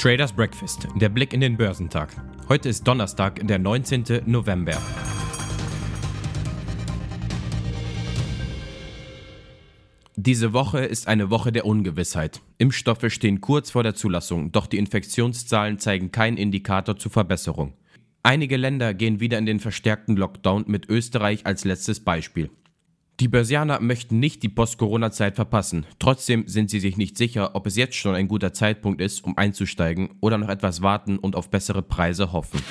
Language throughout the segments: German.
Traders Breakfast, der Blick in den Börsentag. Heute ist Donnerstag, der 19. November. Diese Woche ist eine Woche der Ungewissheit. Impfstoffe stehen kurz vor der Zulassung, doch die Infektionszahlen zeigen keinen Indikator zur Verbesserung. Einige Länder gehen wieder in den verstärkten Lockdown mit Österreich als letztes Beispiel. Die Börsianer möchten nicht die Post-Corona-Zeit verpassen. Trotzdem sind sie sich nicht sicher, ob es jetzt schon ein guter Zeitpunkt ist, um einzusteigen oder noch etwas warten und auf bessere Preise hoffen.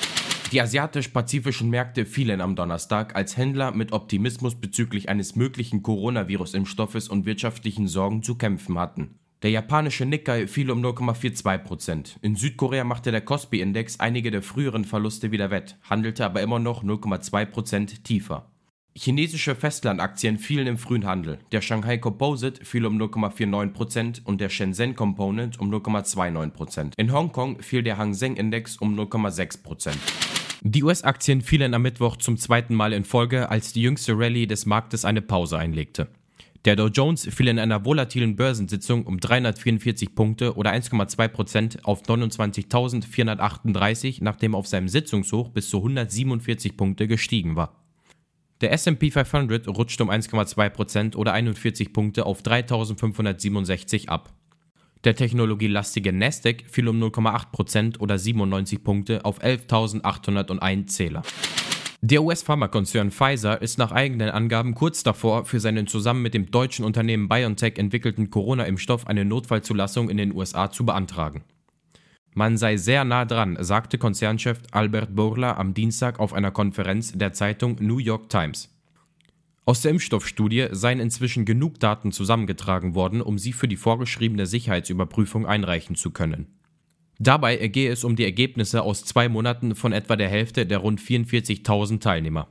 Die asiatisch-pazifischen Märkte fielen am Donnerstag, als Händler mit Optimismus bezüglich eines möglichen Coronavirus-Impfstoffes und wirtschaftlichen Sorgen zu kämpfen hatten. Der japanische Nikkei fiel um 0,42%. In Südkorea machte der Kospi-Index einige der früheren Verluste wieder wett, handelte aber immer noch 0,2% tiefer. Chinesische Festlandaktien fielen im frühen Handel. Der Shanghai Composite fiel um 0,49% und der Shenzhen Component um 0,29%. In Hongkong fiel der Hang Seng Index um 0,6%. Die US-Aktien fielen am Mittwoch zum zweiten Mal in Folge, als die jüngste Rallye des Marktes eine Pause einlegte. Der Dow Jones fiel in einer volatilen Börsensitzung um 344 Punkte oder 1,2% auf 29.438, nachdem er auf seinem Sitzungshoch bis zu 147 Punkte gestiegen war. Der SP 500 rutscht um 1,2% oder 41 Punkte auf 3567 ab. Der technologielastige Nasdaq fiel um 0,8% oder 97 Punkte auf 11.801 Zähler. Der US-Pharmakonzern Pfizer ist nach eigenen Angaben kurz davor, für seinen zusammen mit dem deutschen Unternehmen BioNTech entwickelten Corona-Impfstoff eine Notfallzulassung in den USA zu beantragen. Man sei sehr nah dran, sagte Konzernchef Albert Bourla am Dienstag auf einer Konferenz der Zeitung New York Times. Aus der Impfstoffstudie seien inzwischen genug Daten zusammengetragen worden, um sie für die vorgeschriebene Sicherheitsüberprüfung einreichen zu können. Dabei gehe es um die Ergebnisse aus zwei Monaten von etwa der Hälfte der rund 44.000 Teilnehmer.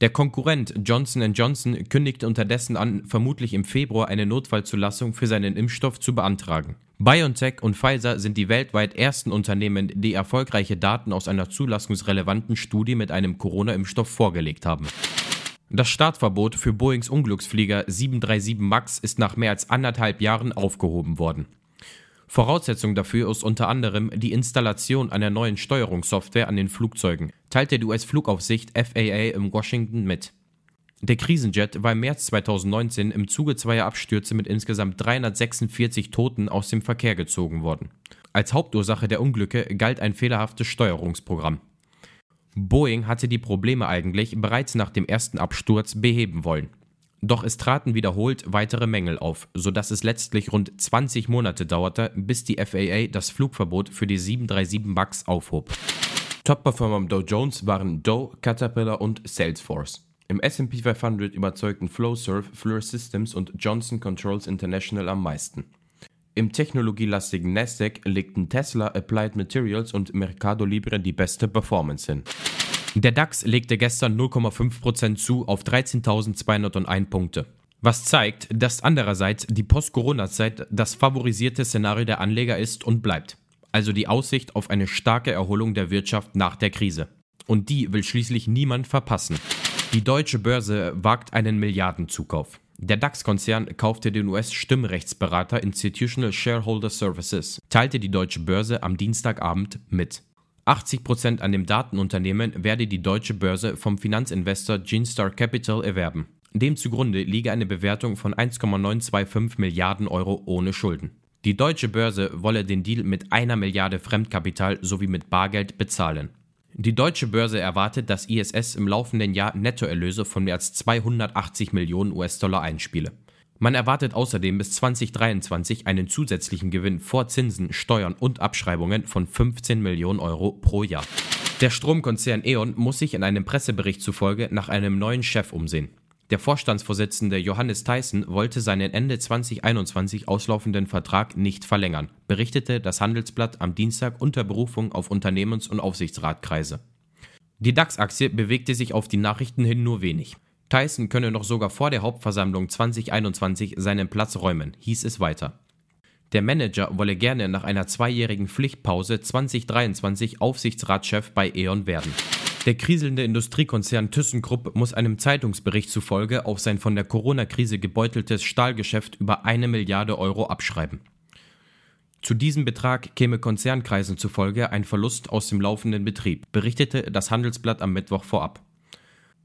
Der Konkurrent Johnson Johnson kündigte unterdessen an, vermutlich im Februar eine Notfallzulassung für seinen Impfstoff zu beantragen. BioNTech und Pfizer sind die weltweit ersten Unternehmen, die erfolgreiche Daten aus einer zulassungsrelevanten Studie mit einem Corona-Impfstoff vorgelegt haben. Das Startverbot für Boeings Unglücksflieger 737 MAX ist nach mehr als anderthalb Jahren aufgehoben worden. Voraussetzung dafür ist unter anderem die Installation einer neuen Steuerungssoftware an den Flugzeugen, teilte die US-Flugaufsicht FAA in Washington mit. Der Krisenjet war im März 2019 im Zuge zweier Abstürze mit insgesamt 346 Toten aus dem Verkehr gezogen worden. Als Hauptursache der Unglücke galt ein fehlerhaftes Steuerungsprogramm. Boeing hatte die Probleme eigentlich bereits nach dem ersten Absturz beheben wollen. Doch es traten wiederholt weitere Mängel auf, sodass es letztlich rund 20 Monate dauerte, bis die FAA das Flugverbot für die 737 MAX aufhob. Top-Performer am Dow Jones waren Dow, Caterpillar und Salesforce. Im S&P 500 überzeugten Flowserve, Fluor Systems und Johnson Controls International am meisten. Im technologielastigen Nasdaq legten Tesla, Applied Materials und Mercado Libre die beste Performance hin. Der DAX legte gestern 0,5% zu auf 13.201 Punkte. Was zeigt, dass andererseits die Post-Corona-Zeit das favorisierte Szenario der Anleger ist und bleibt. Also die Aussicht auf eine starke Erholung der Wirtschaft nach der Krise. Und die will schließlich niemand verpassen. Die deutsche Börse wagt einen Milliardenzukauf. Der DAX-Konzern kaufte den US-Stimmrechtsberater Institutional Shareholder Services, teilte die deutsche Börse am Dienstagabend mit. 80% an dem Datenunternehmen werde die deutsche Börse vom Finanzinvestor Genstar Capital erwerben. Dem zugrunde liege eine Bewertung von 1,925 Milliarden Euro ohne Schulden. Die deutsche Börse wolle den Deal mit einer Milliarde Fremdkapital sowie mit Bargeld bezahlen. Die deutsche Börse erwartet, dass ISS im laufenden Jahr Nettoerlöse von mehr als 280 Millionen US-Dollar einspiele. Man erwartet außerdem bis 2023 einen zusätzlichen Gewinn vor Zinsen, Steuern und Abschreibungen von 15 Millionen Euro pro Jahr. Der Stromkonzern E.ON muss sich in einem Pressebericht zufolge nach einem neuen Chef umsehen. Der Vorstandsvorsitzende Johannes Theissen wollte seinen Ende 2021 auslaufenden Vertrag nicht verlängern, berichtete das Handelsblatt am Dienstag unter Berufung auf Unternehmens- und Aufsichtsratkreise. Die DAX-Aktie bewegte sich auf die Nachrichten hin nur wenig. Tyson könne noch sogar vor der Hauptversammlung 2021 seinen Platz räumen, hieß es weiter. Der Manager wolle gerne nach einer zweijährigen Pflichtpause 2023 Aufsichtsratschef bei E.ON werden. Der kriselnde Industriekonzern ThyssenKrupp muss einem Zeitungsbericht zufolge auf sein von der Corona-Krise gebeuteltes Stahlgeschäft über eine Milliarde Euro abschreiben. Zu diesem Betrag käme Konzernkreisen zufolge ein Verlust aus dem laufenden Betrieb, berichtete das Handelsblatt am Mittwoch vorab.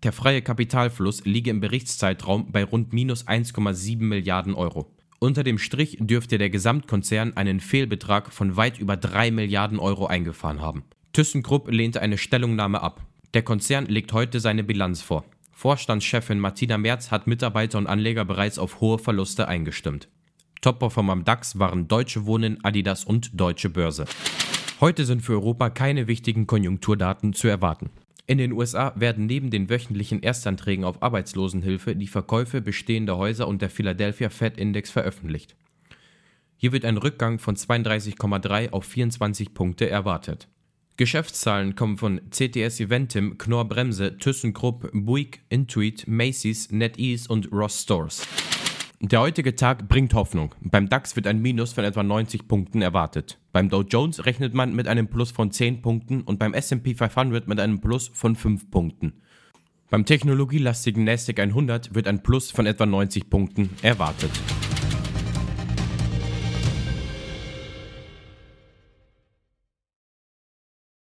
Der freie Kapitalfluss liege im Berichtszeitraum bei rund minus 1,7 Milliarden Euro. Unter dem Strich dürfte der Gesamtkonzern einen Fehlbetrag von weit über 3 Milliarden Euro eingefahren haben. ThyssenKrupp lehnte eine Stellungnahme ab. Der Konzern legt heute seine Bilanz vor. Vorstandschefin Martina Merz hat Mitarbeiter und Anleger bereits auf hohe Verluste eingestimmt. Top-Performer am DAX waren Deutsche Wohnen, Adidas und Deutsche Börse. Heute sind für Europa keine wichtigen Konjunkturdaten zu erwarten. In den USA werden neben den wöchentlichen Erstanträgen auf Arbeitslosenhilfe die Verkäufe bestehender Häuser und der Philadelphia Fed Index veröffentlicht. Hier wird ein Rückgang von 32,3 auf 24 Punkte erwartet. Geschäftszahlen kommen von CTS Eventim, Knorr Bremse, ThyssenKrupp, Buick, Intuit, Macy's, NetEase und Ross Stores. Der heutige Tag bringt Hoffnung. Beim DAX wird ein Minus von etwa 90 Punkten erwartet. Beim Dow Jones rechnet man mit einem Plus von 10 Punkten und beim S&P 500 mit einem Plus von 5 Punkten. Beim technologielastigen Nasdaq 100 wird ein Plus von etwa 90 Punkten erwartet.